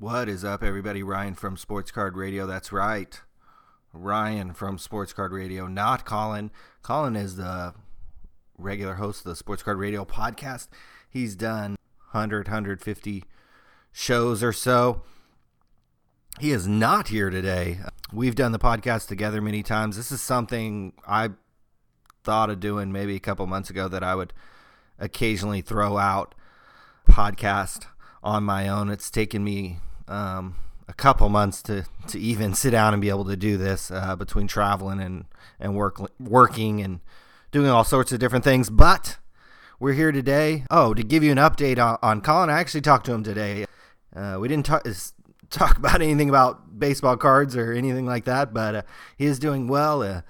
What is up, everybody? Ryan from Sports Card Radio. That's right. Ryan from Sports Card Radio, not Colin. Colin is the regular host of the Sports Card Radio podcast. He's done 100, 150 shows or so. He is not here today. We've done the podcast together many times. This is something I thought of doing maybe a couple months ago that I would occasionally throw out podcast on my own. It's taken me um, a couple months to, to even sit down and be able to do this uh, between traveling and, and work, working and doing all sorts of different things. But we're here today. Oh, to give you an update on, on Colin, I actually talked to him today. Uh, we didn't talk talk about anything about baseball cards or anything like that, but uh, he is doing well. Uh,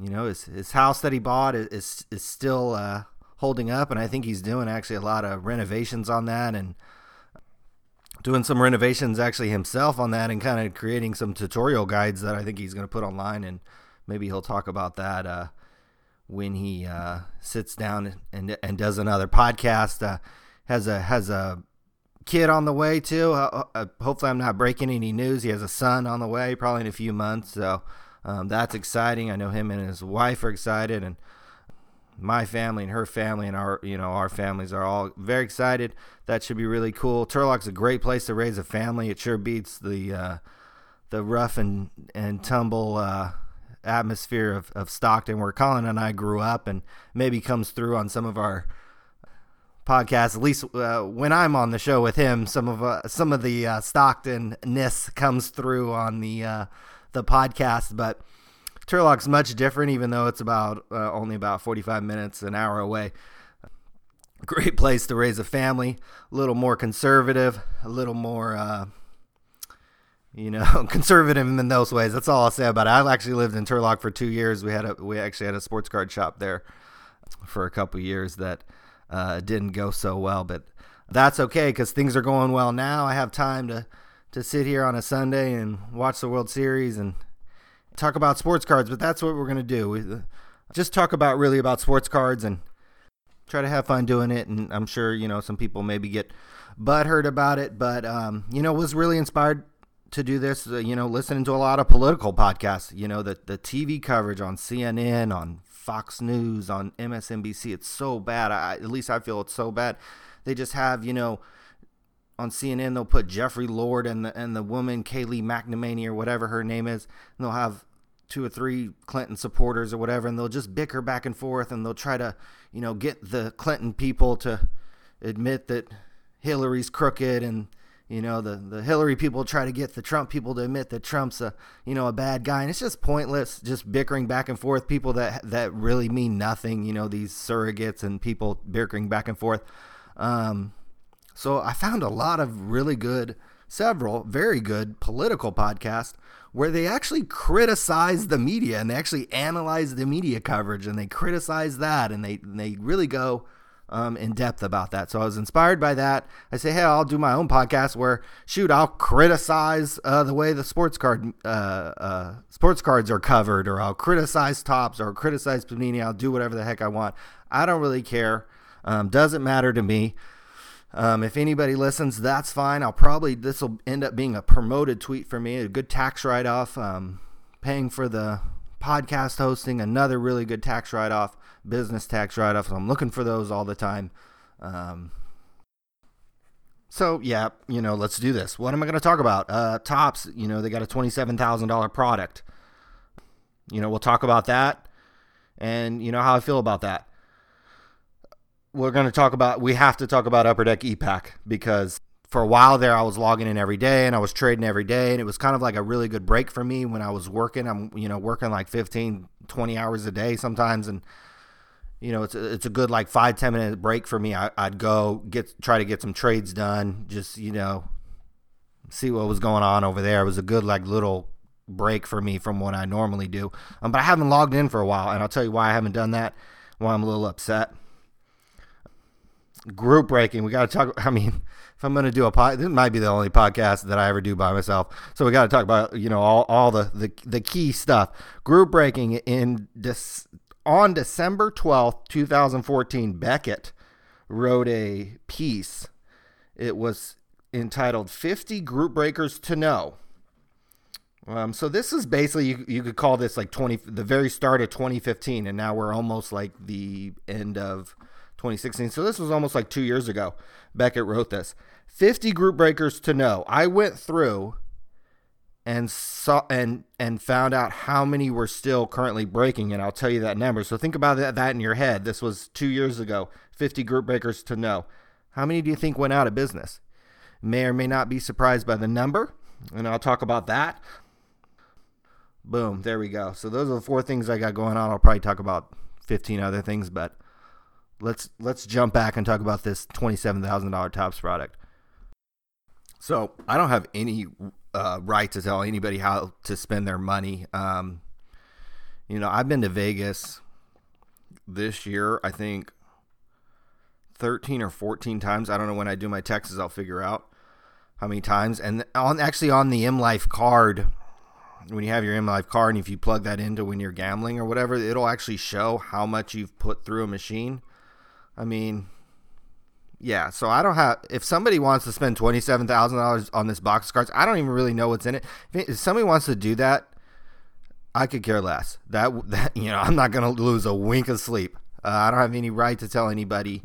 you know, his his house that he bought is is, is still uh, holding up, and I think he's doing actually a lot of renovations on that and doing some renovations actually himself on that and kind of creating some tutorial guides that I think he's going to put online and maybe he'll talk about that uh, when he uh, sits down and and does another podcast. Uh, has a has a kid on the way too. Uh, hopefully, I'm not breaking any news. He has a son on the way, probably in a few months. So um, that's exciting. I know him and his wife are excited, and my family and her family and our you know our families are all very excited. That should be really cool. Turlock's a great place to raise a family. It sure beats the uh, the rough and and tumble uh, atmosphere of, of Stockton, where Colin and I grew up, and maybe comes through on some of our podcasts. At least uh, when I'm on the show with him, some of uh, some of the uh, Stockton ness comes through on the uh, the podcast, but Turlock's much different, even though it's about uh, only about 45 minutes, an hour away. Great place to raise a family, a little more conservative, a little more, uh, you know, conservative in those ways. That's all I'll say about it. I actually lived in Turlock for two years. We had a we actually had a sports card shop there for a couple years that uh, didn't go so well, but that's okay because things are going well now. I have time to to sit here on a Sunday and watch the World Series and talk about sports cards, but that's what we're going to do. We, uh, just talk about really about sports cards and try to have fun doing it. And I'm sure, you know, some people maybe get butthurt about it, but, um, you know, was really inspired to do this, uh, you know, listening to a lot of political podcasts, you know, the, the TV coverage on CNN, on Fox News, on MSNBC. It's so bad. I, at least I feel it's so bad. They just have, you know, on CNN they'll put Jeffrey Lord and the and the woman Kayleigh McEnany or whatever her name is, and they'll have two or three Clinton supporters or whatever, and they'll just bicker back and forth, and they'll try to, you know, get the Clinton people to admit that Hillary's crooked, and you know the the Hillary people try to get the Trump people to admit that Trump's a you know a bad guy, and it's just pointless, just bickering back and forth. People that that really mean nothing, you know, these surrogates and people bickering back and forth. Um, so I found a lot of really good, several very good political podcasts where they actually criticize the media and they actually analyze the media coverage and they criticize that and they they really go um, in depth about that. So I was inspired by that. I say, hey, I'll do my own podcast where shoot, I'll criticize uh, the way the sports card uh, uh, sports cards are covered, or I'll criticize Topps, or criticize Panini. I'll do whatever the heck I want. I don't really care. Um, doesn't matter to me. Um, if anybody listens, that's fine. I'll probably this will end up being a promoted tweet for me, a good tax write off. Um, paying for the podcast hosting, another really good tax write off, business tax write off. I'm looking for those all the time. Um, so yeah, you know, let's do this. What am I going to talk about? Uh, Topps. You know, they got a twenty-seven thousand dollar product. You know, we'll talk about that, and you know how I feel about that we're going to talk about we have to talk about upper deck ePack because for a while there i was logging in every day and i was trading every day and it was kind of like a really good break for me when i was working. I'm you know working like 15 20 hours a day sometimes and you know it's a, it's a good like five ten minute break for me. I, i'd go get try to get some trades done just you know see what was going on over there. It was a good like little break for me from what i normally do. Um, but i haven't logged in for a while and i'll tell you why i haven't done that why i'm a little upset group breaking. We got to talk. I mean, if I'm going to do a pod, this might be the only podcast that I ever do by myself. So we got to talk about you know all, all the, the the key stuff. Group breaking in this on December 12th, 2014. Beckett wrote a piece. It was entitled 50 Group Breakers to Know. Um, so this is basically you, you could call this like 20 the very start of 2015 and now we're almost like the end of 2016 so this was almost like two years ago. Beckett wrote this. 50 group breakers to know. I went through and saw and and found out how many were still currently breaking and i'll tell you that number. So think about that, that in your head. This was two years ago. 50 group breakers to know. How many do you think went out of business? May or may not be surprised by the number and i'll talk about that. Boom, there we go. So those are the four things I got going on. I'll probably talk about 15 other things, but let's let's jump back and talk about this $27,000 Topps product. So, I don't have any uh, right to tell anybody how to spend their money. Um, you know, I've been to Vegas this year, I think 13 or 14 times. I don't know when I do my taxes, I'll figure out how many times. And on actually on the M Life card, when you have your M Life card and if you plug that into when you're gambling or whatever, it'll actually show how much you've put through a machine. I mean, yeah. So I don't have. If somebody wants to spend twenty seven thousand dollars on this box of cards, I don't even really know what's in it. If somebody wants to do that, I could care less. That that you know, I'm not gonna lose a wink of sleep. Uh, I don't have any right to tell anybody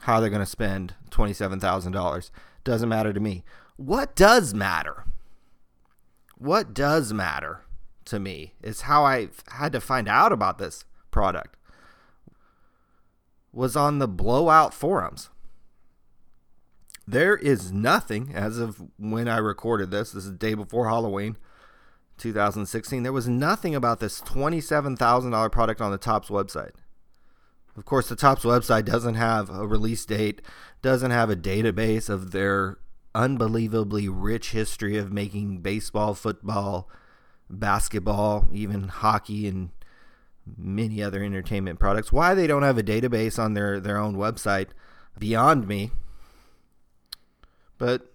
how they're gonna spend twenty seven thousand dollars. Doesn't matter to me. What does matter? what does matter to me is how I had to find out about this product was on the blowout forums. There is nothing as of when I recorded this. This is the day before Halloween 2016. There was nothing about this $27,000 product on the Topps website. Of course, the Topps website doesn't have a release date, doesn't have a database of their unbelievably rich history of making baseball, football, basketball, even hockey, and many other entertainment products. Why they don't have a database on their, their own website, beyond me. But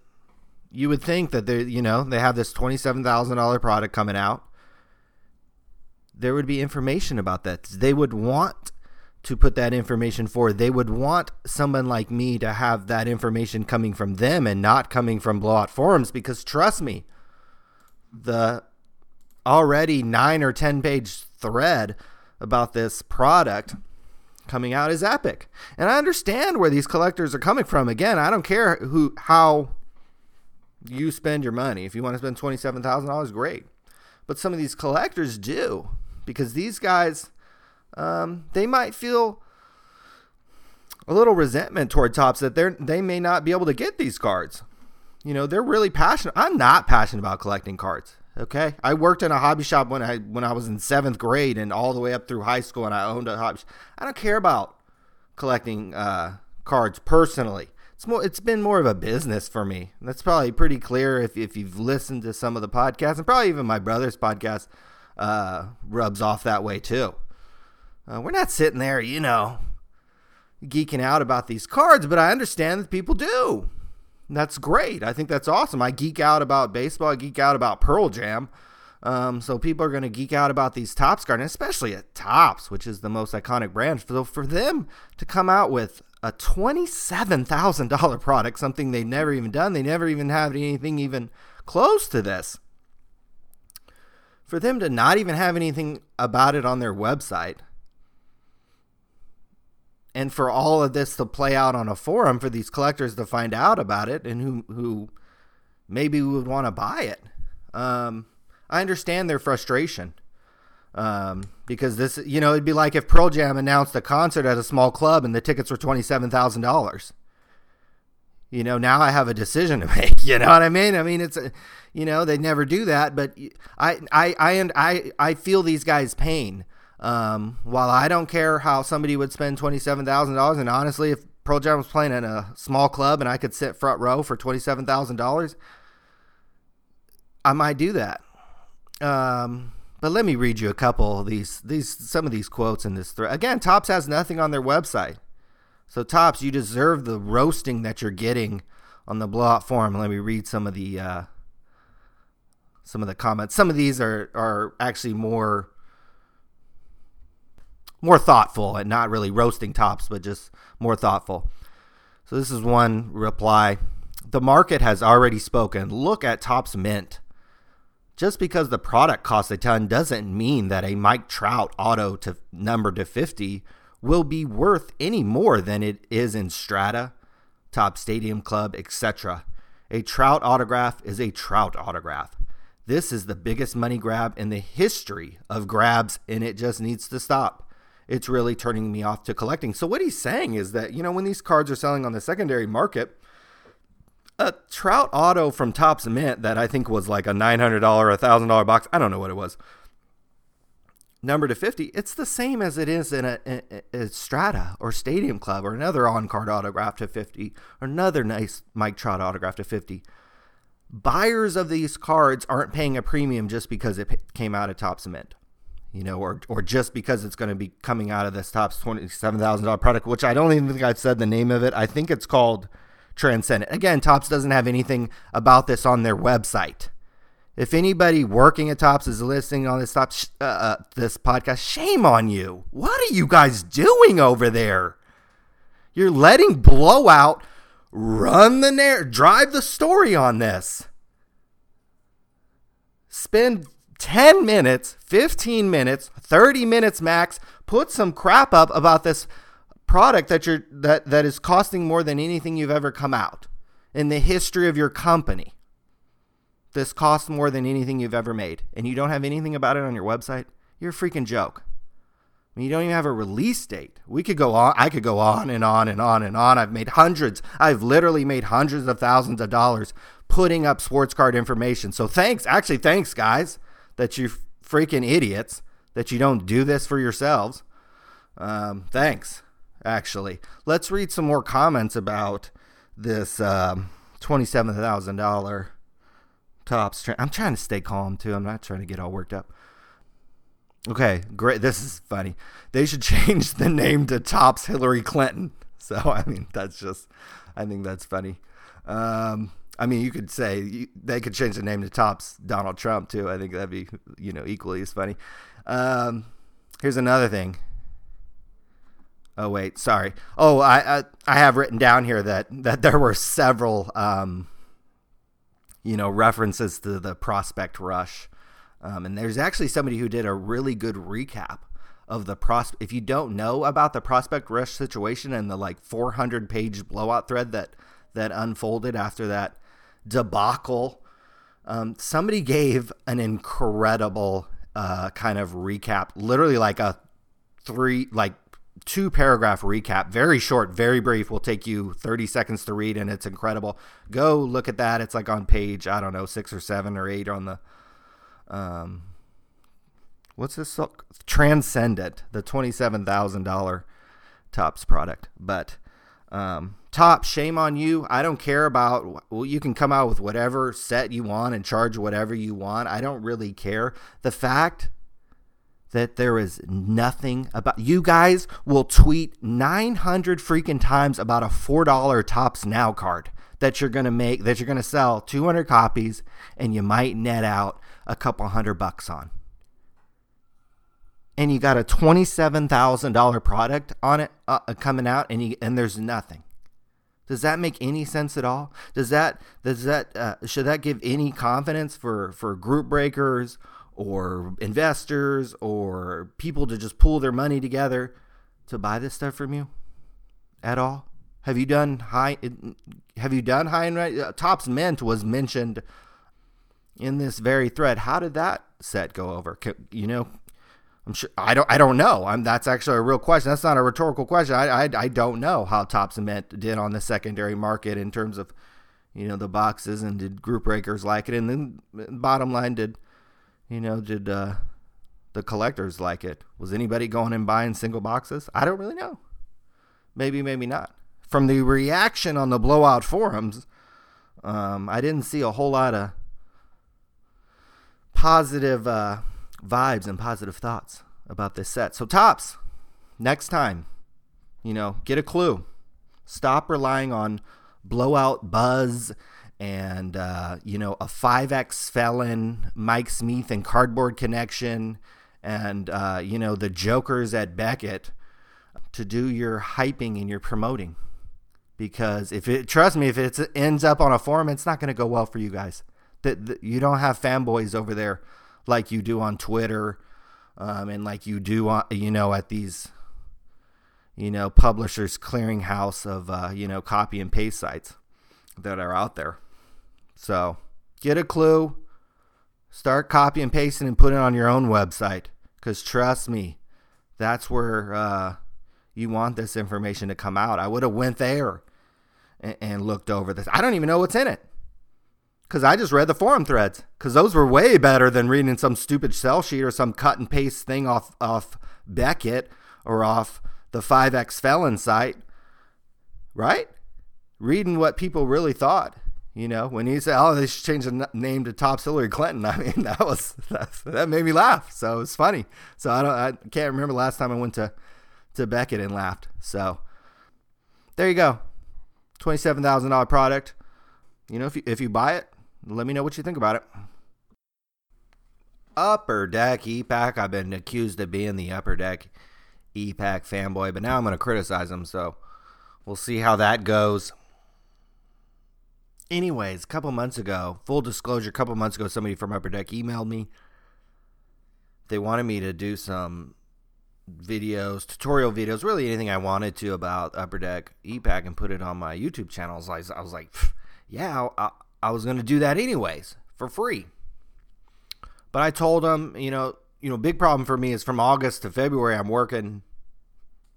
you would think that they, you know, they have this twenty-seven thousand dollar product coming out. There would be information about that. They would want to put that information forward. They would want someone like me to have that information coming from them and not coming from blowout forums because trust me, the already nine or 10 page thread about this product coming out is epic. And I understand where these collectors are coming from. Again, I don't care who how you spend your money. If you want to spend $27,000, great. But some of these collectors do because these guys um, they might feel a little resentment toward Topps that they they may not be able to get these cards. You know, they're really passionate. I'm not passionate about collecting cards. Okay, I worked in a hobby shop when I when I was in seventh grade and all the way up through high school, and I owned a hobby. Shop. I don't care about collecting uh, cards personally. It's more. It's been more of a business for me. That's probably pretty clear if if you've listened to some of the podcasts, and probably even my brother's podcast uh, rubs off that way too. Uh, we're not sitting there, you know, geeking out about these cards, but I understand that people do. That's great. I think that's awesome. I geek out about baseball. I geek out about Pearl Jam. Um, so people are going to geek out about these Topps cards, especially at Topps, which is the most iconic brand. So for them to come out with a twenty-seven thousand dollar product, something they've never even done, they never even have anything even close to this. For them to not even have anything about it on their website and for all of this to play out on a forum for these collectors to find out about it and who who maybe would want to buy it. Um, I understand their frustration um, because this, you know, it'd be like if Pearl Jam announced a concert at a small club and the tickets were twenty seven thousand dollars. You know, now I have a decision to make. You know what I mean? I mean, it's, you know, they never do that, but I, I, I, I, I feel these guys' pain um, while I don't care how somebody would spend twenty-seven thousand dollars, and honestly, if Pearl Jam was playing in a small club and I could sit front row for twenty-seven thousand dollars, I might do that. Um, but let me read you a couple of these these some of these quotes in this thread. Again, Topps has nothing on their website, so Topps, you deserve the roasting that you're getting on the blowout forum. Let me read some of the uh, some of the comments. Some of these are are actually more more thoughtful and not really roasting Topps, but just more thoughtful. So this is one reply. the market has already spoken. Look at Topps Mint. Just because the product costs a ton doesn't mean that a Mike Trout auto to number to 50 will be worth any more than it is in Strata, Topps Stadium Club, etc. A Trout autograph is a Trout autograph. This is the biggest money grab in the history of grabs, and it just needs to stop. It's really turning me off to collecting. So, what he's saying is that, you know, when these cards are selling on the secondary market, a Trout auto from Topps Mint that I think was like a $900 or $1,000 box, I don't know what it was, number to 50, it's the same as it is in a, a, a Strata or Stadium Club or another on card autograph to 50 or another nice Mike Trout autograph to 50 buyers of these cards aren't paying a premium just because it came out of Topps Mint, you know, or or just because it's going to be coming out of this Topps twenty seven thousand dollar product, which I don't even think I've said the name of it. I think it's called Transcendent. Again, Topps doesn't have anything about this on their website. If anybody working at Topps is listening on this Topps uh, uh, this podcast, shame on you. What are you guys doing over there? You're letting blowout run the narr drive the story on this. Spend 10 minutes, 15 minutes, 30 minutes max, put some crap up about this product that you're that that is costing more than anything you've ever come out in the history of your company. This costs more than anything you've ever made and you don't have anything about it on your website. You're a freaking joke. I mean, you don't even have a release date. We could go on. I could go on and on and on and on. I've made hundreds. I've literally made hundreds of thousands of dollars putting up sports card information. So thanks, actually, thanks, guys, that you freaking idiots that you don't do this for yourselves. Um, thanks, actually. Let's read some more comments about this um, twenty-seven thousand dollar Topps. Tra- I'm trying to stay calm too. I'm not trying to get all worked up. Okay, great. This is funny. They should change the name to Topps Hillary Clinton. So, I mean, that's just, I think that's funny. Um, I mean, you could say you, they could change the name to Topps Donald Trump too. I think that'd be, you know, equally as funny. Um, here's another thing. Oh wait, sorry. Oh, I, I, I have written down here that that there were several, um, you know, references to the prospect rush um, and there's actually somebody who did a really good recap of the pros. If you don't know about the prospect rush situation and the like 400 page blowout thread that that unfolded after that debacle, um, somebody gave an incredible uh, kind of recap, literally like a three like two paragraph recap, very short, very brief. Will take you 30 seconds to read, and it's incredible. Go look at that. It's like on page I don't know six or seven or eight on the um, what's this? Transcendent, the twenty-seven thousand dollar Topps product. But um, Top, shame on you. I don't care about. Well, you can come out with whatever set you want and charge whatever you want. I don't really care. The fact that there is nothing about you guys will tweet 900 freaking times about a $4 Topps Now card that you're going to make that you're going to sell 200 copies and you might net out a couple hundred bucks on. And you got a $27,000 product on it uh, uh, coming out and you, and there's nothing. Does that make any sense at all? Does that does that uh, should that give any confidence for for group breakers or investors or people to just pool their money together to buy this stuff from you at all? Have you done high? Have you done high and right? Uh, Topps Mint was mentioned in this very thread. How did that set go over? You know, I'm sure I don't. I don't know. I'm. That's actually a real question. That's not a rhetorical question. I. I, I don't know how Topps Mint did on the secondary market in terms of, you know, the boxes and did group breakers like it, and then bottom line did, you know, did uh, the collectors like it? Was anybody going and buying single boxes? I don't really know. Maybe, maybe not. From the reaction on the blowout forums, um, I didn't see a whole lot of positive uh, vibes and positive thoughts about this set. So, Topps, next time, you know, get a clue. Stop relying on blowout buzz and, uh, you know, a 5X felon, Mike Smith and Cardboard Connection, and, uh, you know, the jokers at Beckett to do your hyping and your promoting because if it trust me if it ends up on a forum it's not going to go well for you guys that you don't have fanboys over there like you do on twitter um, and like you do on you know at these you know publishers clearinghouse of uh, you know copy and paste sites that are out there so get a clue start copy and pasting and put it on your own website because trust me that's where uh, you want this information to come out. I would have went there and, and looked over this. I don't even know what's in it because I just read the forum threads because those were way better than reading some stupid sell sheet or some cut and paste thing off off Beckett or off the 5X felon site, right? Reading what people really thought. You know, when he said, "Oh, they should change the name to Topps Hillary Clinton," I mean, that was that made me laugh. So it was funny. So I don't, I can't remember last time I went to to Beckett and laughed. So there you go. $27,000 product. You know, if you, if you buy it, let me know what you think about it. Upper Deck E-Pack. I've been accused of being the Upper Deck E-Pack fanboy, but now I'm going to criticize them. So we'll see how that goes. Anyways, a couple months ago, full disclosure, a couple months ago, somebody from Upper Deck emailed me. They wanted me to do some videos, tutorial videos, really anything I wanted to about Upper Deck E-Pack and put it on my YouTube channels. I was, I was like, yeah, I, I was going to do that anyways for free. But I told them, you know, you know, big problem for me is from August to February, I'm working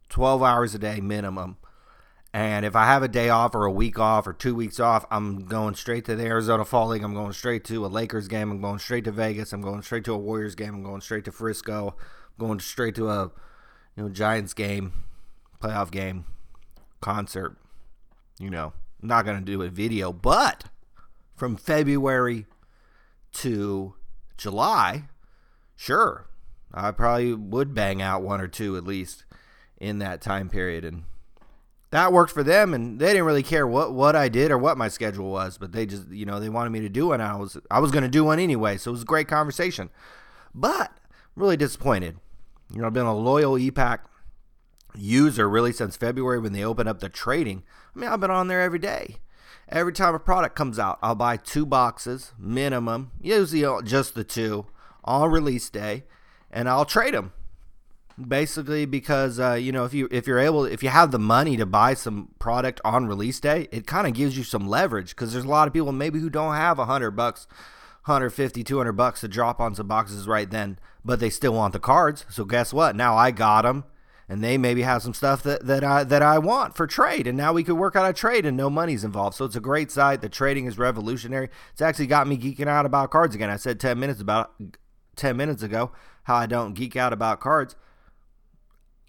12 hours a day minimum. And if I have a day off or a week off or two weeks off, I'm going straight to the Arizona Fall League. I'm going straight to a Lakers game. I'm going straight to Vegas. I'm going straight to a Warriors game. I'm going straight to Frisco I'm going straight to a you know Giants game, playoff game, concert. You know, I'm not gonna do a video, but from February to July, sure, I probably would bang out one or two at least in that time period, and that worked for them. And they didn't really care what what I did or what my schedule was, but they just you know they wanted me to do one. I was I was gonna do one anyway, so it was a great conversation, but really disappointed you know, I've been a loyal E-Pack user really since February when they opened up the trading. I mean, I've been on there every day. Every time a product comes out, I'll buy two boxes minimum, usually just the two on release day, and I'll trade them. Basically, because uh, you know, if you if you're able, if you have the money to buy some product on release day, it kind of gives you some leverage because there's a lot of people maybe who don't have a hundred bucks 150 200 bucks to drop on some boxes right then but they still want the cards. So guess what? Now i got them and they maybe have some stuff that, that I that I want for trade, and now we could work out a trade and no money's involved. So it's a great site. The trading is revolutionary. It's actually got me geeking out about cards again. I said ten minutes about ten minutes ago how I don't geek out about cards.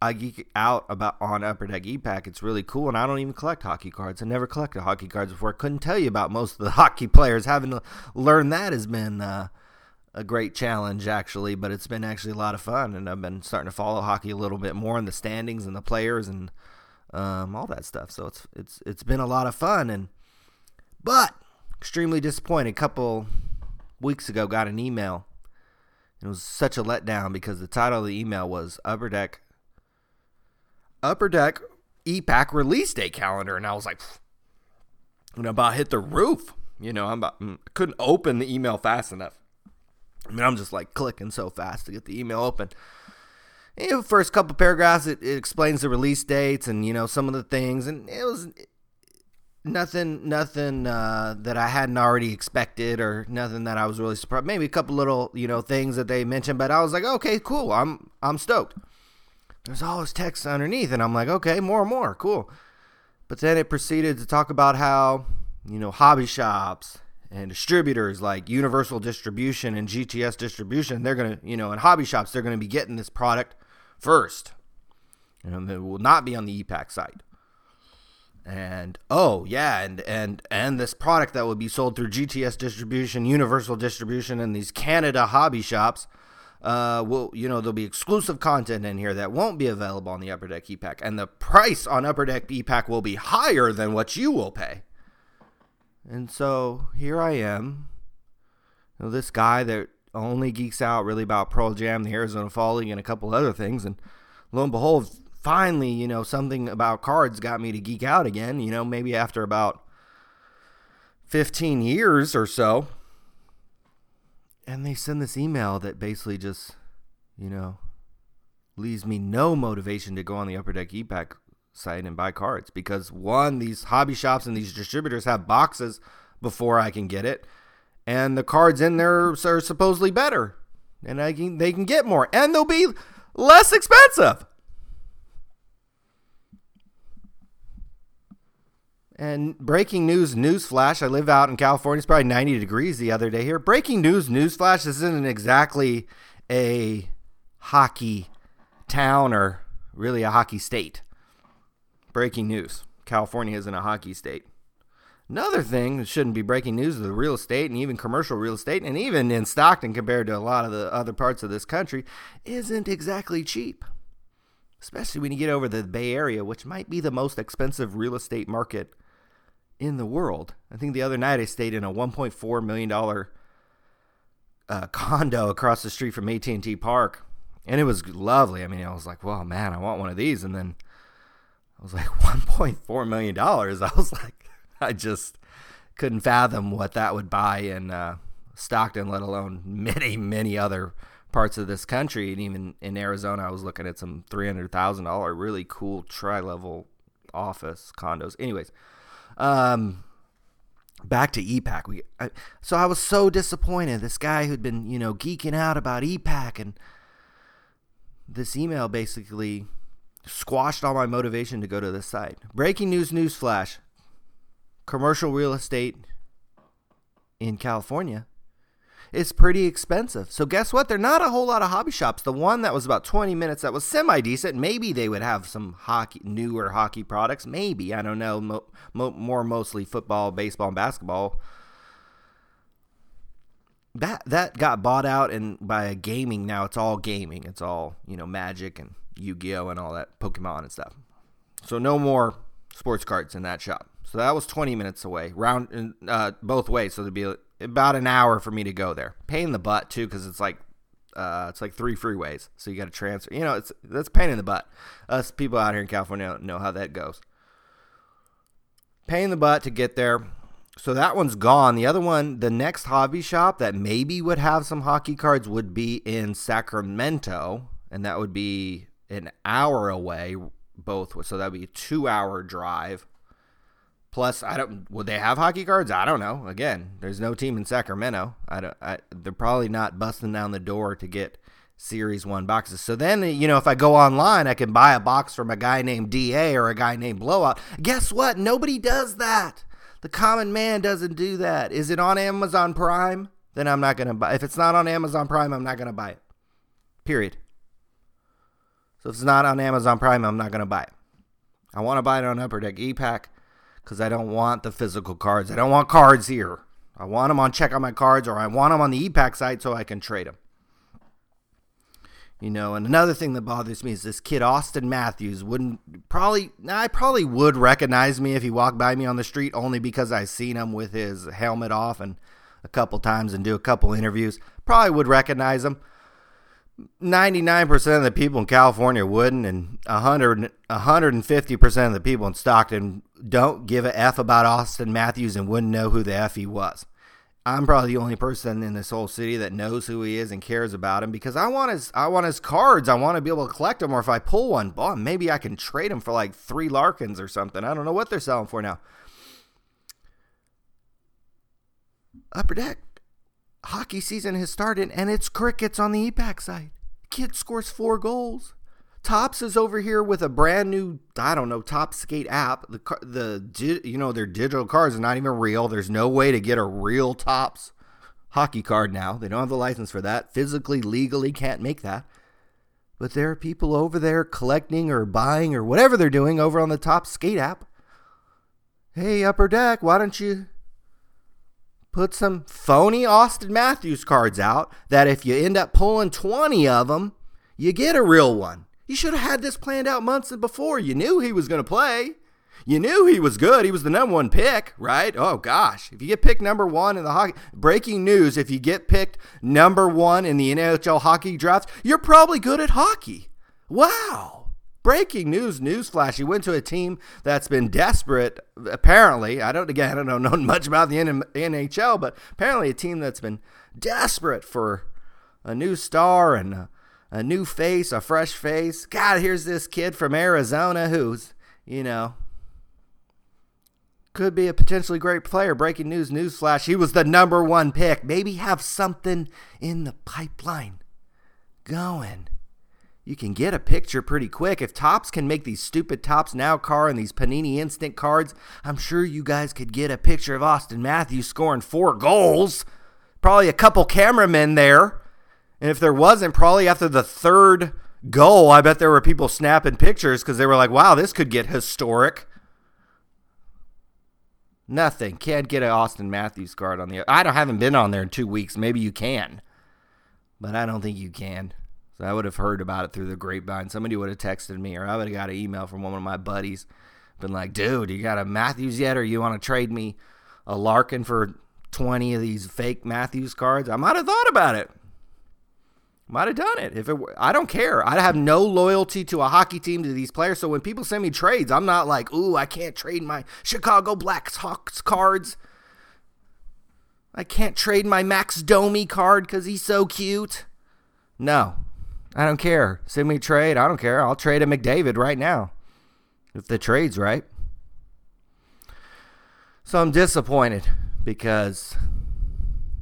I geek out about on Upper Deck E-Pack. It's really cool, and I don't even collect hockey cards. I never collected hockey cards before. I couldn't tell you about most of the hockey players. Having to learn that has been uh, a great challenge, actually, but it's been actually a lot of fun, and I've been starting to follow hockey a little bit more in the standings and the players and um, all that stuff. So it's it's it's been a lot of fun, and but extremely disappointed. A couple weeks ago, got an email. It was such a letdown because the title of the email was Upper Deck Upper Deck E-Pack release day calendar, and I was like, and about hit the roof. You know, I'm about mm, couldn't open the email fast enough. I mean, I'm just like clicking so fast to get the email open. You know, first couple paragraphs, it, it explains the release dates and you know some of the things, and it was nothing, nothing uh, that I hadn't already expected, or nothing that I was really surprised. Maybe a couple little you know things that they mentioned, but I was like, okay, cool. I'm I'm stoked there's all this text underneath, and I'm like, okay, more and more, cool. But then it proceeded to talk about how, you know, hobby shops and distributors like Universal Distribution and GTS Distribution, they're going to, you know, and hobby shops, they're going to be getting this product first. And it will not be on the E-Pack site. And oh yeah, and and and this product that will be sold through GTS Distribution, Universal Distribution, and these Canada hobby shops uh, will you know there'll be exclusive content in here that won't be available on the Upper Deck E-Pack, and the price on Upper Deck E-Pack will be higher than what you will pay. And so here I am, you know, this guy that only geeks out really about Pearl Jam, the Arizona Fall League, and a couple other things, and lo and behold, finally, you know, something about cards got me to geek out again, you know, maybe after about 15 years or so. And they send this email that basically just, you know, leaves me no motivation to go on the Upper Deck ePack site and buy cards because one, these hobby shops and these distributors have boxes before I can get it, and the cards in there are supposedly better, and I can they can get more, and they'll be less expensive. And breaking news, news flash. I live out in California. It's probably 90 degrees the other day here. Breaking news, news flash. This isn't exactly a hockey town or really a hockey state. Breaking news. California isn't a hockey state. Another thing that shouldn't be breaking news is the real estate and even commercial real estate, and even in Stockton compared to a lot of the other parts of this country, isn't exactly cheap. Especially when you get over the Bay Area, which might be the most expensive real estate market in the world. I think the other night I stayed in a 1.4 million dollar uh, condo across the street from AT&T Park, and it was lovely. I mean, I was like, "Well, man, I want one of these," and then I was like, $1.4 million. I was like, I just couldn't fathom what that would buy in uh, Stockton, let alone many, many other parts of this country. And even in Arizona, I was looking at some three hundred thousand dollar really cool tri level office condos. Anyways, um, back to ePack. We I, so I was so disappointed. This guy who'd been you know geeking out about ePack and this email basically squashed all my motivation to go to this site. Breaking news, news flash: commercial real estate in California is pretty expensive. So guess what? There're not a whole lot of hobby shops. The one that was about 20 minutes that was semi decent, maybe they would have some hockey, newer hockey products. Maybe I don't know. Mo, mo, more mostly football, baseball, and basketball. That that got bought out and by a gaming. Now it's all gaming. It's all you know, Magic and Yu-Gi-Oh and all that, Pokemon and stuff. So no more sports cards in that shop. So that was 20 minutes away, round uh, both ways. So there'd be about an hour for me to go there. Pain in the butt too, because it's like uh, it's like three freeways, so you got to transfer. You know, it's that's pain in the butt. Us people out here in California know how that goes. Pain in the butt to get there. So that one's gone. The other one, the next hobby shop that maybe would have some hockey cards would be in Sacramento, and that would be an hour away both. So that'd be a two-hour drive Plus, I don't. Would they have hockey cards? I don't know. Again, there's no team in Sacramento. I don't. I, they're probably not busting down the door to get Series One boxes. So then, you know, if I go online, I can buy a box from a guy named Da or a guy named Blowout. Guess what? Nobody does that. The common man doesn't do that. Is it on Amazon Prime? Then I'm not gonna buy. If it's not on Amazon Prime, I'm not gonna buy it. Period. So if it's not on Amazon Prime, I'm not gonna buy it. I want to buy it on Upper Deck ePack because I don't want the physical cards. I don't want cards here. I want them on Check Out My Cards or I want them on the ePack site so I can trade them. You know, and another thing that bothers me is this kid Auston Matthews wouldn't probably I probably would recognize me if he walked by me on the street only because I've seen him with his helmet off and a couple times and do a couple interviews. Probably would recognize him. 99% of the people in California wouldn't, and 100, 150% of the people in Stockton don't give a F about Auston Matthews and wouldn't know who the F he was. I'm probably the only person in this whole city that knows who he is and cares about him because I want his I want his cards. I want to be able to collect them, or if I pull one, boy, maybe I can trade him for like three Larkins or something. I don't know what they're selling for now. Upper Deck hockey season has started and it's crickets on the ePack side. Kid scores four goals. Topps is over here with a brand new, I don't know, Topps Skate app. The the you know their digital cards are not even real. There's no way to get a real Topps hockey card now. They don't have the license for that. Physically, legally, can't make that. But there are people over there collecting or buying or whatever they're doing over on the Topps Skate app. Hey, Upper Deck, why don't you put some phony Auston Matthews cards out that if you end up pulling 20 of them, you get a real one. You should have had this planned out months before. You knew he was going to play. You knew he was good. He was the number one pick, right? Oh gosh, if you get picked number one in the hockey, breaking news: if you get picked number one in the NHL hockey draft, you're probably good at hockey. Wow, Breaking news, newsflash. He went to a team that's been desperate, apparently. I don't, again, I don't know much about the NHL, but apparently a team that's been desperate for a new star and a, a new face, a fresh face. God, here's this kid from Arizona who's, you know, could be a potentially great player. Breaking news, newsflash. He was the number one pick. Maybe have something in the pipeline going. You can get a picture pretty quick. If Topps can make these stupid Topps Now car and these Panini Instant cards, I'm sure you guys could get a picture of Auston Matthews scoring four goals. Probably a couple cameramen there. And if there wasn't, probably after the third goal, I bet there were people snapping pictures because they were like, wow, this could get historic. Nothing. Can't get an Auston Matthews card on the. I don't haven't been on there in two weeks. Maybe you can, but I don't think you can. So I would have heard about it through the grapevine. Somebody would have texted me, or I would have got an email from one of my buddies, been like, "Dude, you got a Matthews yet, or you want to trade me a Larkin for twenty of these fake Matthews cards?" I might have thought about it. Might have done it if it. I don't care. I have no loyalty to a hockey team to these players. So when people send me trades, I'm not like, "Ooh, I can't trade my Chicago Blackhawks cards." I can't trade my Max Domi card because he's so cute. No, I don't care. Send me a trade. I don't care. I'll trade a McDavid right now if the trade's right. So I'm disappointed because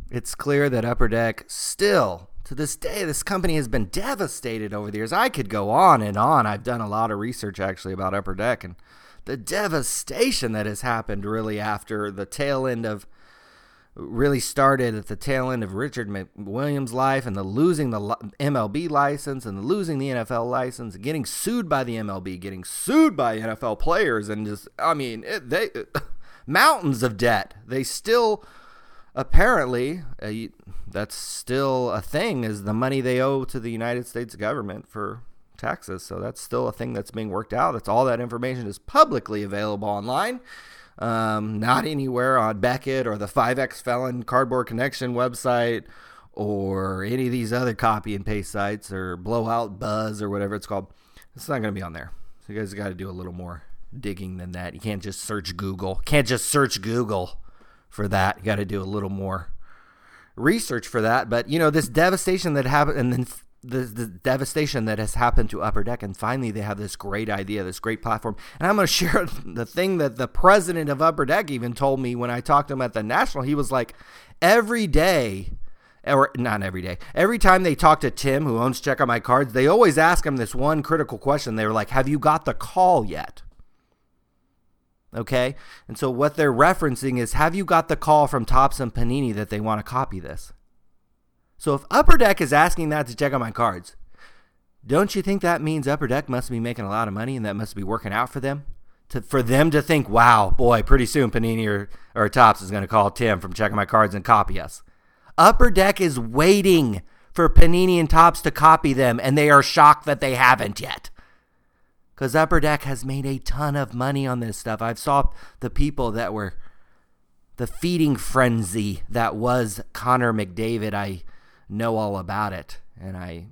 it's clear that Upper Deck still to this day, this company has been devastated over the years. I could go on and on. I've done a lot of research actually about Upper Deck and the devastation that has happened really after the tail end of really started at the tail end of Richard McWilliam's life and the losing the MLB license and the losing the NFL license, getting sued by the MLB, getting sued by NFL players, and just I mean it, they mountains of debt. They still apparently uh, that's still a thing is the money they owe to the United States government for taxes. So that's still a thing that's being worked out. That's all that information is publicly available online. Um, not anywhere on Beckett or the 5X Felon Cardboard Connection website or any of these other copy and paste sites or Blowout Buzz or whatever it's called. It's not going to be on there. So you guys got to do a little more digging than that. You can't just search Google. Can't just search Google for that. You got to do a little more research for that. But you know, this devastation that happened, and then the, the devastation that has happened to Upper Deck, and finally they have this great idea, this great platform. And I'm going to share the thing that the president of Upper Deck even told me when I talked to him at the national. He was like, every day. Or not every day. Every time they talk to Tim, who owns Check Out My Cards, they always ask him this one critical question. They were like, "Have you got the call yet?" Okay. And so what they're referencing is have you got the call from Topps and Panini that they want to copy this? So if Upper Deck is asking that to Check Out My Cards, don't you think that means Upper Deck must be making a lot of money and that must be working out for them? To, for them to think, wow, boy, pretty soon Panini or, or Topps is going to call Tim from Check Out My Cards and copy us. Upper Deck is waiting for Panini and Topps to copy them, and they are shocked that they haven't yet because Upper Deck has made a ton of money on this stuff. I've saw the people that were the feeding frenzy that was Connor McDavid. I know all about it, and I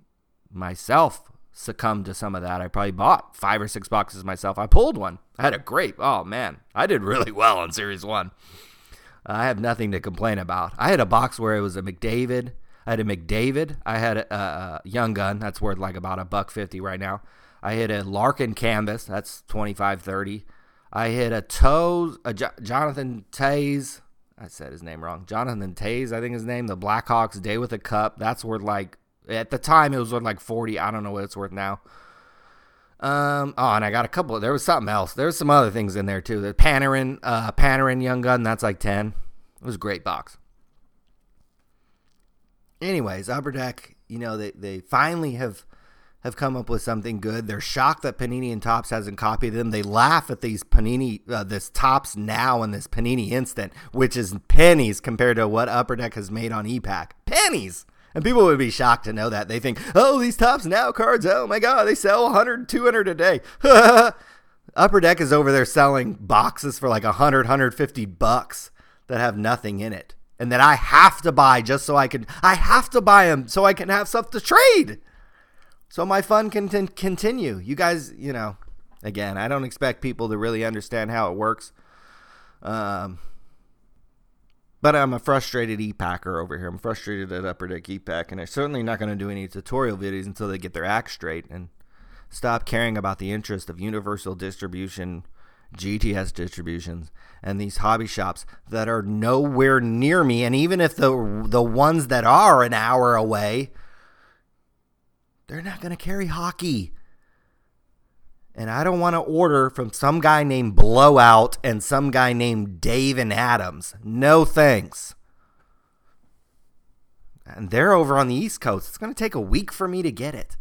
myself succumbed to some of that. I probably bought five or six boxes myself. I pulled one. I had a great. Oh man, I did really well on Series One. I have nothing to complain about. I had a box where it was a McDavid. I had a McDavid. I had a, a Young Gun. That's worth like about a buck fifty right now. I hit a Larkin canvas. That's 25 30. I hit a Toes, a Jonathan Toews. I said his name wrong. Jonathan Toews, I think his name. The Blackhawks Day with a Cup. That's worth like, at the time, it was worth like 40. I don't know what it's worth now. Um, oh, and I got a couple. There was something else. There was some other things in there too. The Panarin, uh, Panarin Young Gun. That's like 10. It was a great box. Anyways, Upper Deck, you know, they, they finally have have come up with something good. They're shocked that Panini and Topps hasn't copied them. They laugh at these Panini, uh, this Topps now and this Panini Instant, which is pennies compared to what Upper Deck has made on ePack. Pennies! And people would be shocked to know that. They think, oh, these Topps now cards, oh my God, they sell 100, 200 a day. Upper Deck is over there selling boxes for like 100, 150 bucks that have nothing in it. And that I have to buy just so I can, I have to buy them so I can have stuff to trade. So my fun can t- continue. You guys, you know, again, I don't expect people to really understand how it works. Um, but I'm a frustrated e-packer over here. I'm frustrated at Upper Deck e-pack, and they're certainly not going to do any tutorial videos until they get their act straight and stop caring about the interest of universal distribution, GTS distributions, and these hobby shops that are nowhere near me. And even if the the ones that are an hour away, they're not going to carry hockey. And I don't want to order from some guy named Blowout and some guy named Dave and Adams. No thanks. And they're over on the East Coast. It's going to take a week for me to get it.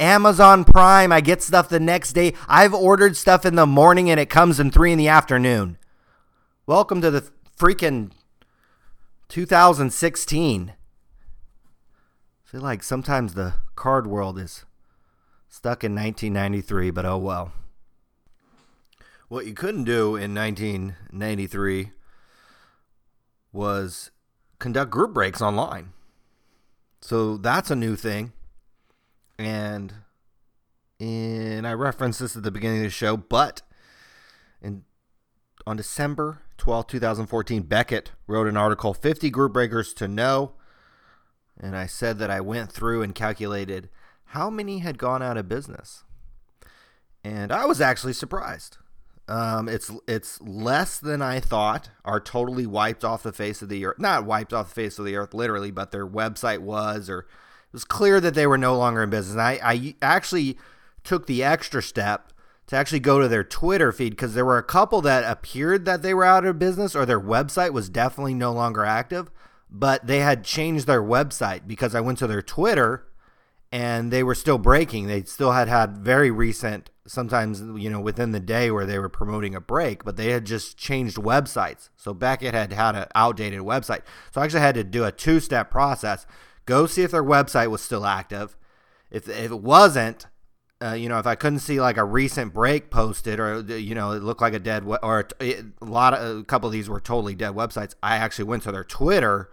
Amazon Prime, I get stuff the next day. I've ordered stuff in the morning and it comes in 3 in the afternoon. Welcome to the freaking 2016. I feel like sometimes the card world is Stuck in 1993, but oh well. What you couldn't do in 1993 was conduct group breaks online. So that's a new thing. And and I referenced this at the beginning of the show, but in on December 12, 2014, Beckett wrote an article 50 group breakers to know. And I said that I went through and calculated how many had gone out of business. And I was actually surprised. Um, it's it's less than I thought are totally wiped off the face of the earth. Not wiped off the face of the earth, literally, but their website was, or it was clear that they were no longer in business. And I, I actually took the extra step to actually go to their Twitter feed because there were a couple that appeared that they were out of business or their website was definitely no longer active, but they had changed their website because I went to their Twitter and they were still breaking. They still had had very recent, sometimes you know within the day where they were promoting a break, but they had just changed websites. So Beckett had had an outdated website. So I actually had to do a two-step process: go see if their website was still active. If if it wasn't, uh, you know, if I couldn't see like a recent break posted, or you know, it looked like a dead, we- or a lot of a couple of these were totally dead websites. I actually went to their Twitter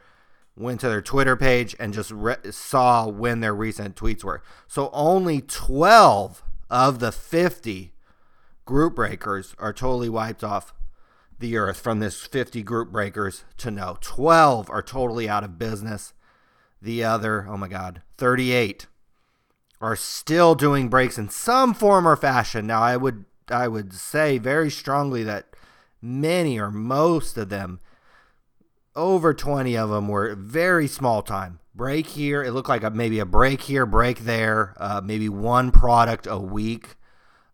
went to their Twitter page and just re- saw when their recent tweets were. So only 12 of the 50 group breakers are totally wiped off the earth from this 50 group breakers to no. 12 are totally out of business. The other, oh my God, 38 are still doing breaks in some form or fashion. Now, I would I would say very strongly that many or most of them over 20 of them were very small time. Break here, it looked like a, maybe a break here, break there, uh, maybe one product a week,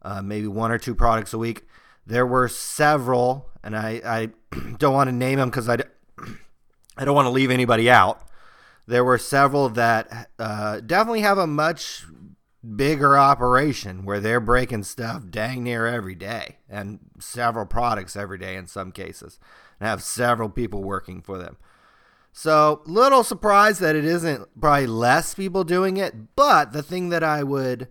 uh, maybe one or two products a week. There were several, and I, I don't want to name them because I, I don't want to leave anybody out. There were several that uh, definitely have a much bigger operation where they're breaking stuff dang near every day and several products every day in some cases and have several people working for them. So, little surprised that it isn't probably less people doing it, but the thing that I would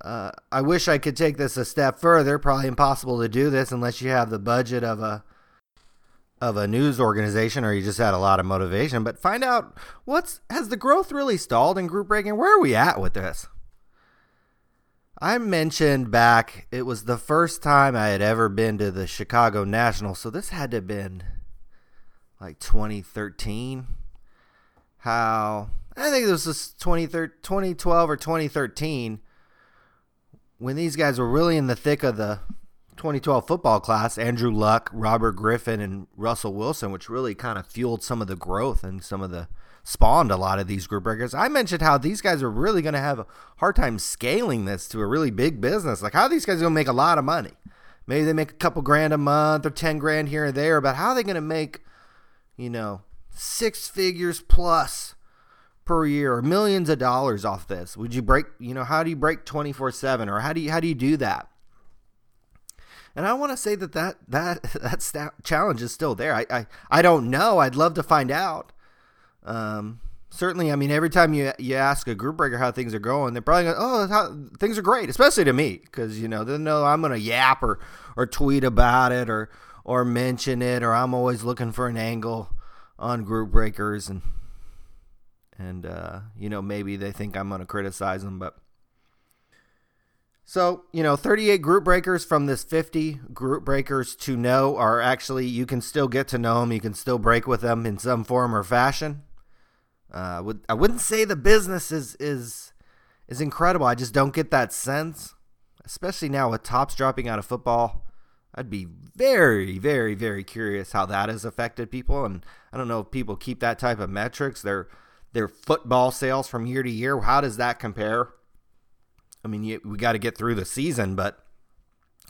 uh, I wish I could take this a step further. Probably impossible to do this unless you have the budget of a of a news organization or you just had a lot of motivation. But find out what's has the growth really stalled in group breaking? Where are we at with this? I mentioned back it was the first time I had ever been to the Chicago National, so this had to have been like 2013. How I think this was 2012 or 2013 when these guys were really in the thick of the 2012 football class. Andrew Luck, Robert Griffin, and Russell Wilson, which really kind of fueled some of the growth and some of the spawned a lot of these group breakers. I mentioned how these guys are really going to have a hard time scaling this to a really big business. Like, how these guys going to make a lot of money? Maybe they make a couple grand a month or 10 grand here and there, but how are they going to make, you know, six figures plus per year or millions of dollars off this? Would you break, you know, how do you break 24 7 or how do you, how do you do that? And I want to say that that, that, that challenge is still there. I, I, I don't know. I'd love to find out. Um, certainly, I mean, every time you you ask a group breaker how things are going, they're probably going, "Oh, how, things are great," especially to me, because you know they know I'm going to yap or or tweet about it or or mention it, or I'm always looking for an angle on group breakers, and and uh, you know maybe they think I'm going to criticize them, but so, you know, 38 group breakers from this 50 group breakers to know are actually, you can still get to know them. You can still break with them in some form or fashion. Uh, would, I wouldn't say the business is, is, is incredible. I just don't get that sense, especially now with Topps dropping out of football. I'd be very, very, very curious how that has affected people. And I don't know if people keep that type of metrics. Their, their football sales from year to year, how does that compare? I mean, we got to get through the season, but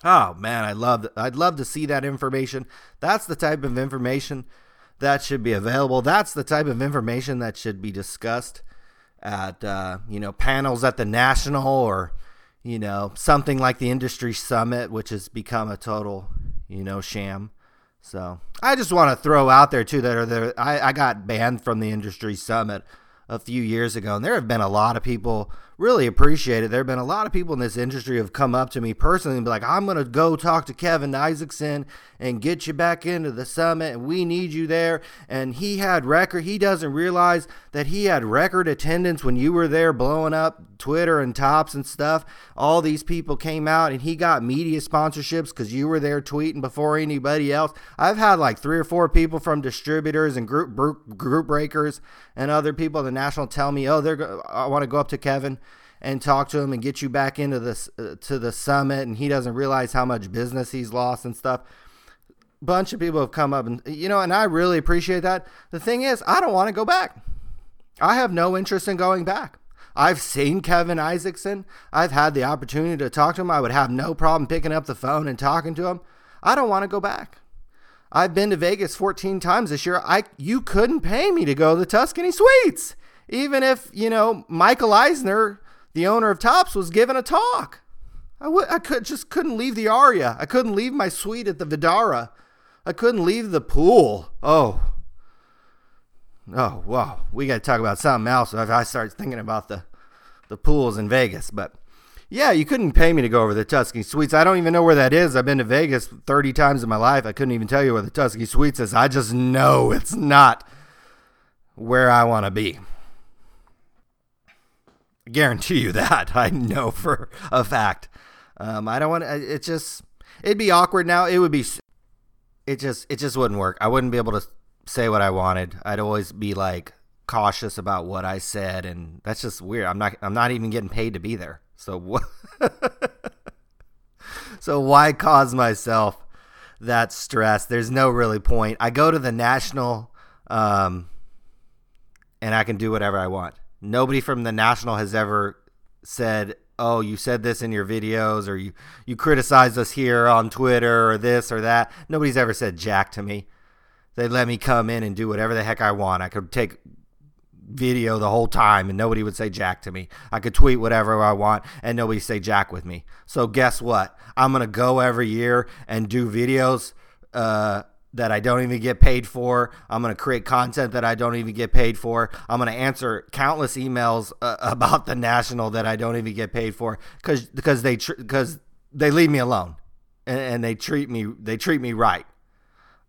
oh man, I love I'd love to see that information. That's the type of information that should be available. That's the type of information that should be discussed at uh, you know panels at the national or you know something like the industry summit, which has become a total you know sham. So I just want to throw out there too that are there. I, I got banned from the industry summit a few years ago, and there have been a lot of people really appreciate it. There have been a lot of people in this industry have come up to me personally and be like, I'm going to go talk to Kevin Isaacson and get you back into the summit, and we need you there. And he had record, he doesn't realize that he had record attendance when you were there blowing up Twitter and Topps and stuff. All these people came out and he got media sponsorships because you were there tweeting before anybody else. I've had like three or four people from distributors and group group breakers and other people at the national tell me, "Oh, they're I want to go up to Kevin." and talk to him and get you back into this uh, to the summit and he doesn't realize how much business he's lost and stuff. Bunch of people have come up and you know and i really appreciate that. The thing is i don't want to go back. I have no interest in going back. I've seen kevin isaacson. I've had the opportunity to talk to him. I would have no problem picking up the phone and talking to him. I don't want to go back i've been to vegas 14 times this year i you couldn't pay me to go to the tuscany suites even if you know michael eisner the owner of Topps was giving a talk. I would I could just couldn't leave the Aria. I couldn't leave my suite at the Vdara. I couldn't leave the pool. Oh. Oh, wow. We got to talk about something else I start thinking about the, the pools in Vegas. But yeah, you couldn't pay me to go over the Tuscany Suites. I don't even know where that is. I've been to Vegas 30 times in my life. I couldn't even tell you where the Tuscany Suites is. I just know it's not where I want to be I guarantee you that. I know for a fact. Um, I don't want to. It just it'd be awkward now. It would be. It just it just wouldn't work. I wouldn't be able to say what I wanted. I'd always be like cautious about what I said, and that's just weird. I'm not I'm not even getting paid to be there. So what? so why cause myself that stress? There's no really point. I go to the national, um, and I can do whatever I want nobody from the national has ever said, "Oh, you said this in your videos," or "You you criticized us here on Twitter," or this or that. Nobody's ever said jack to me. They let me come in and do whatever the heck I want. I could take video the whole time and nobody would say jack to me. I could tweet whatever I want and nobody say jack with me. So guess what? I'm gonna go every year and do videos uh, that I don't even get paid for. I'm going to create content that I don't even get paid for. I'm going to answer countless emails uh, about the national that I don't even get paid for cuz because they because tr- they leave me alone and, and, they treat me they treat me right.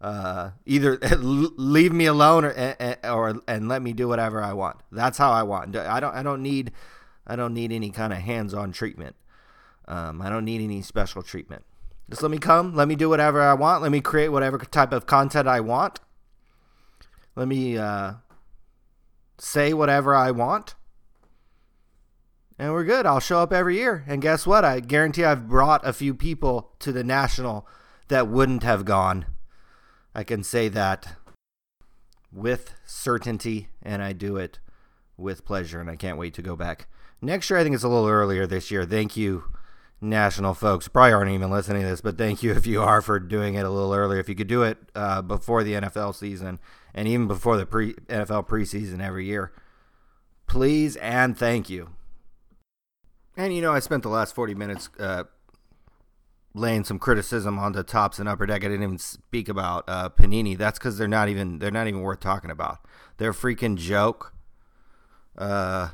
Uh, either leave me alone or or and let me do whatever I want. That's how I want. I don't I don't need I don't need any kind of hands-on treatment. Um, I don't need any special treatment. Just let me come. Let me do whatever I want. Let me create whatever type of content I want. Let me uh, say whatever I want. And we're good. I'll show up every year. And guess what? I guarantee I've brought a few people to the national that wouldn't have gone. I can say that with certainty, and I do it with pleasure. And I can't wait to go back. Next year, I think it's a little earlier this year. Thank you national folks probably aren't even listening to this, but thank you if you are for doing it a little earlier. If you could do it uh, before the NFL season and even before the pre NFL preseason every year, please and thank you. And you know, I spent the last forty minutes uh, laying some criticism on the Topps and upper deck. I didn't even speak about uh, Panini. That's because they're not even they're not even worth talking about. They're a freaking joke. Uh,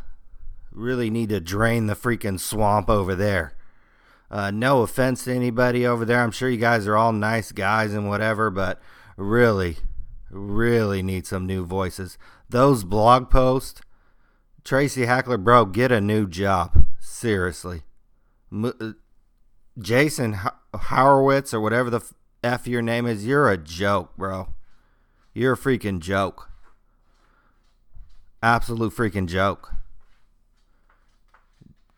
really need to drain the freaking swamp over there. Uh, no offense to anybody over there. I'm sure you guys are all nice guys and whatever, but really, really need some new voices. Those blog posts Tracy Hackler, bro, get a new job. Seriously. Uh, Jason Horowitz or whatever the F your name is, you're a joke, bro. You're a freaking joke. Absolute freaking joke.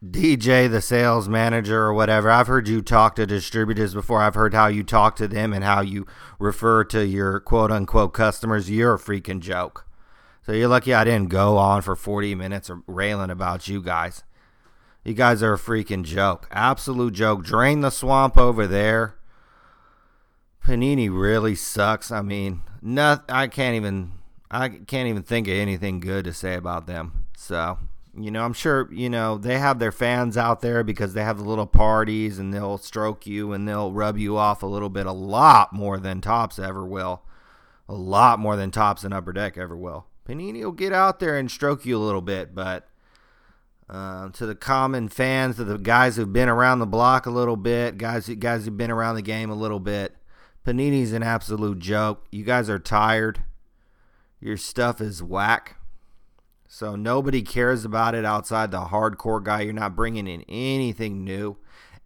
DJ, the sales manager or whatever, I've heard you talk to distributors before. I've heard how you talk to them and how you refer to your quote unquote customers. You're a freaking joke. So you're lucky I didn't go on for 40 minutes railing about you guys. You guys are a freaking joke. Absolute joke. Drain the swamp over there. Panini really sucks. I mean, not I can't even I can't even think of anything good to say about them. So, you know, I'm sure, you know, they have their fans out there because they have the little parties and they'll stroke you and they'll rub you off a little bit a lot more than Topps ever will. A lot more than Topps and Upper Deck ever will. Panini will get out there and stroke you a little bit, but uh, to the common fans, to the guys who've been around the block a little bit, guys guys who've been around the game a little bit, Panini's an absolute joke. You guys are tired. Your stuff is whack. So nobody cares about it outside the hardcore guy. You're not bringing in anything new.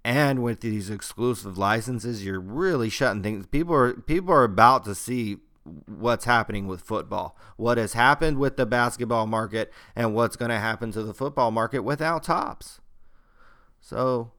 And with these exclusive licenses, you're really shutting things. People are people are about to see what's happening with football, what has happened with the basketball market, and what's going to happen to the football market without Topps. So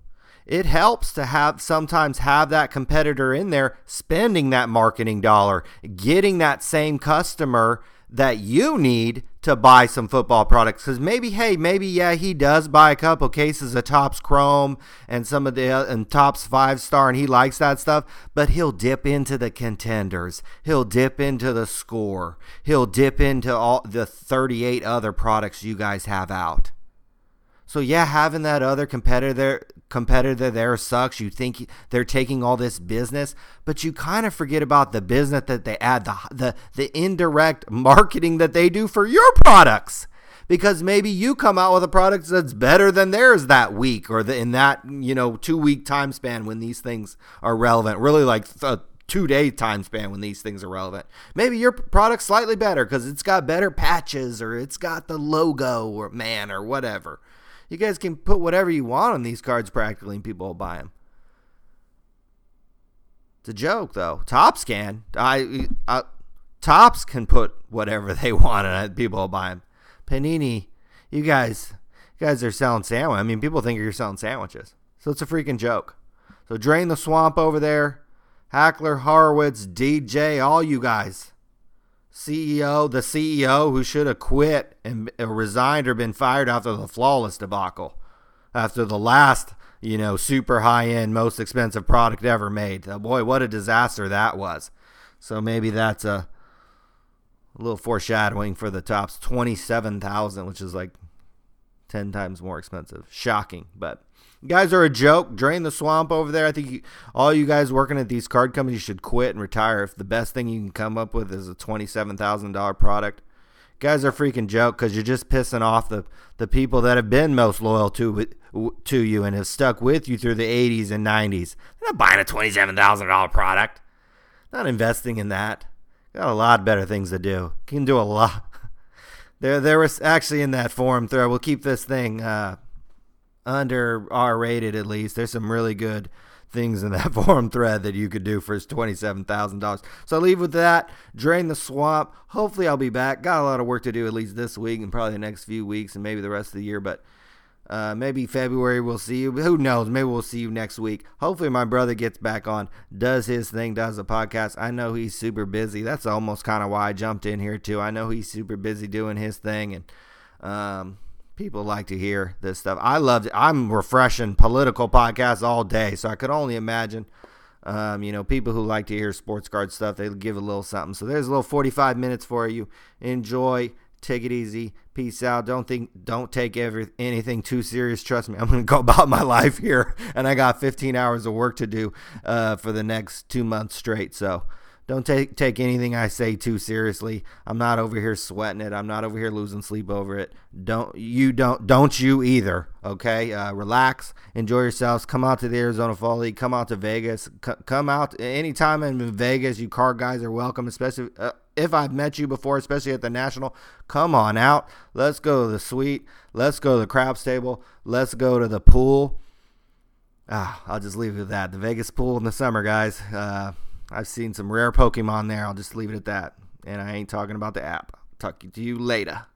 it helps to have sometimes have that competitor in there spending that marketing dollar, getting that same customer that you need to buy some football products. Because maybe hey maybe yeah he does buy a couple cases of Topps Chrome and some of the uh, and Topps five star and he likes that stuff but he'll dip into the contenders. He'll dip into the score. He'll dip into all the 38 other products you guys have out. So yeah, having that other competitor competitor there sucks. You think they're taking all this business, but you kind of forget about the business that they add, the the the indirect marketing that they do for your products. Because maybe you come out with a product that's better than theirs that week or the, in that you know two week time span when these things are relevant. Really like a two day time span when these things are relevant. Maybe your product's slightly better because it's got better patches or it's got the logo or man or whatever. You guys can put whatever you want on these cards practically, and people will buy them. It's a joke, though. Topps can. I, I uh, Topps can put whatever they want it. People will buy them. Panini, you guys, you guys are selling sandwich. I mean, people think you're selling sandwiches, so it's a freaking joke. So drain the swamp over there. Hackler, Horowitz, DJ, all you guys. CEO, the CEO who should have quit and resigned or been fired after the flawless debacle, after the last, you know, super high end, most expensive product ever made. Oh, boy, what a disaster that was. So maybe that's a, a little foreshadowing for the Topps 27,000, which is like 10 times more expensive. Shocking, but guys are a joke. Drain the swamp over there. I think you, all you guys working at these card companies should quit and retire if the best thing you can come up with is a $27,000 product. Guys are freaking joke because you're just pissing off the, the people that have been most loyal to to you and have stuck with you through the 80s and 90s. They're not buying a $27,000 product. Not investing in that. Got a lot better things to do. Can do a lot. There, there was actually in that forum thread. We'll keep this thing uh, under R rated at least. There's some really good things in that forum thread that you could do for $27,000. So I'll leave with that. Drain the swamp. Hopefully I'll be back. Got a lot of work to do at least this week and probably the next few weeks and maybe the rest of the year. But uh, maybe February we'll see you. Who knows? Maybe we'll see you next week. Hopefully my brother gets back on, does his thing, does a podcast. I know he's super busy. That's almost kind of why I jumped in here too. I know he's super busy doing his thing and um, people like to hear this stuff. I love it. I'm refreshing political podcasts all day, so I could only imagine. Um, you know, people who like to hear sports card stuff, they give a little something. So there's a little 45 minutes for you. Enjoy. Take it easy. Peace out. Don't think, don't take every anything too serious. Trust me, I'm gonna go about my life here, and I got 15 hours of work to do uh, for the next two months straight. So don't take take anything I say too seriously. I'm not over here sweating it. I'm not over here losing sleep over it. Don't you don't don't you either. Okay, uh, relax, enjoy yourselves. Come out to the Arizona Fall League. Come out to Vegas. C- come out anytime in Vegas. You car guys are welcome, especially. Uh, if I've met you before, especially at the National, come on out. Let's go to the suite. Let's go to the craps table. Let's go to the pool. Ah, I'll just leave it at that. The Vegas pool in the summer, guys. Uh, I've seen some rare Pokemon there. I'll just leave it at that. And I ain't talking about the app. Talk to you later.